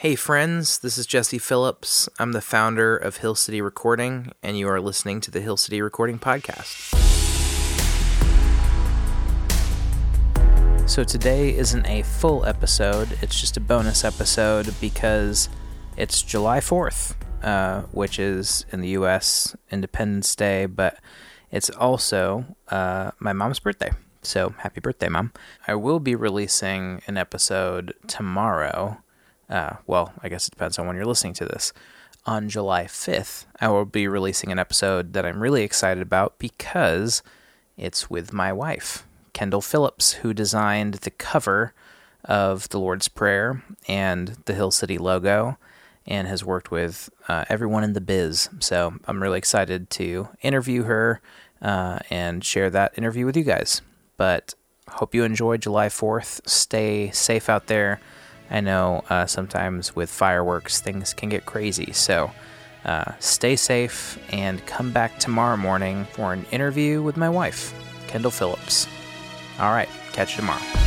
Hey, friends, this is Jesse Phillips. I'm the founder of Hill City Recording, and you are listening to the Hill City Recording Podcast. So, today isn't a full episode, it's just a bonus episode because it's July 4th, uh, which is in the US Independence Day, but it's also uh, my mom's birthday. So, happy birthday, mom. I will be releasing an episode tomorrow uh, well, I guess it depends on when you're listening to this. On July 5th, I will be releasing an episode that I'm really excited about because it's with my wife, Kendall Phillips, who designed the cover of the Lord's Prayer and the Hill City logo and has worked with uh, everyone in the biz. So I'm really excited to interview her uh, and share that interview with you guys. But hope you enjoy July 4th. Stay safe out there I know uh, sometimes with fireworks things can get crazy. So uh, stay safe and come back tomorrow morning for an interview with my wife, Kendall Phillips. All right, catch you tomorrow.